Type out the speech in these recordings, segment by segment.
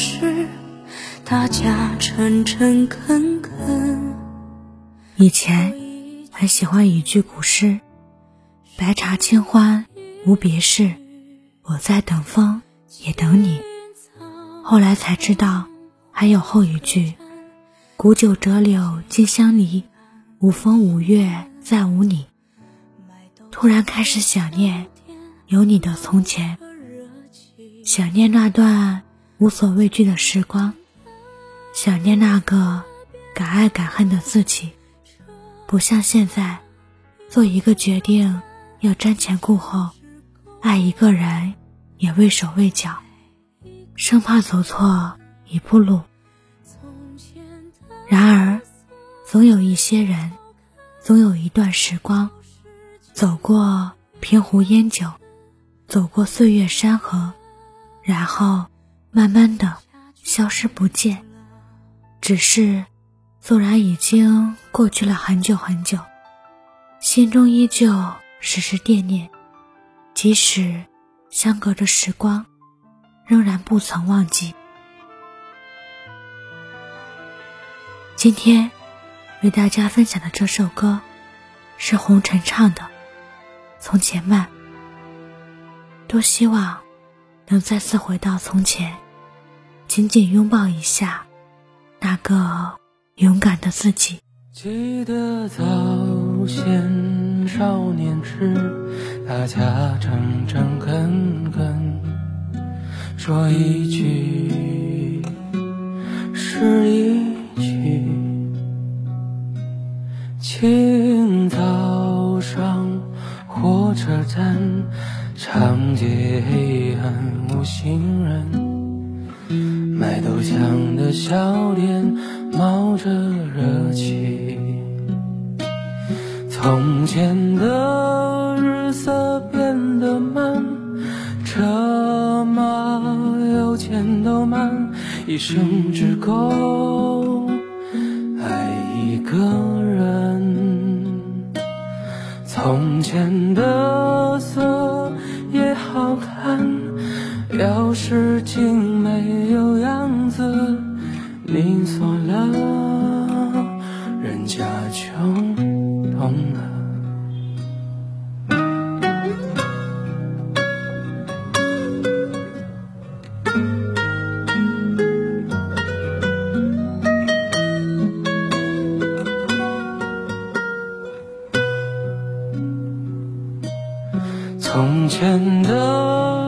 是，大家诚诚恳恳。以前很喜欢一句古诗：“白茶清欢无别事，我在等风也等你。”后来才知道，还有后一句：“古酒折柳金乡里，无风无月再无你。”突然开始想念有你的从前，想念那段无所畏惧的时光，想念那个敢爱敢恨的自己。不像现在，做一个决定要瞻前顾后，爱一个人也畏手畏脚，生怕走错一步路。然而，总有一些人，总有一段时光。走过平湖烟酒，走过岁月山河，然后慢慢的消失不见。只是，纵然已经过去了很久很久，心中依旧时时惦念。即使相隔着时光，仍然不曾忘记。今天为大家分享的这首歌，是红尘唱的。从前慢，多希望能再次回到从前，紧紧拥抱一下那个勇敢的自己。记得早先少年时，大家诚诚恳恳，说一句是一句，清早上。火车站，长街黑暗无行人，卖豆浆的小店冒着热气。从前的日色变得慢，车马邮件都慢，一生只够爱一个人。从前的色，要是竟没有样子，你锁了，人家就懂了。从前的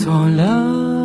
错了。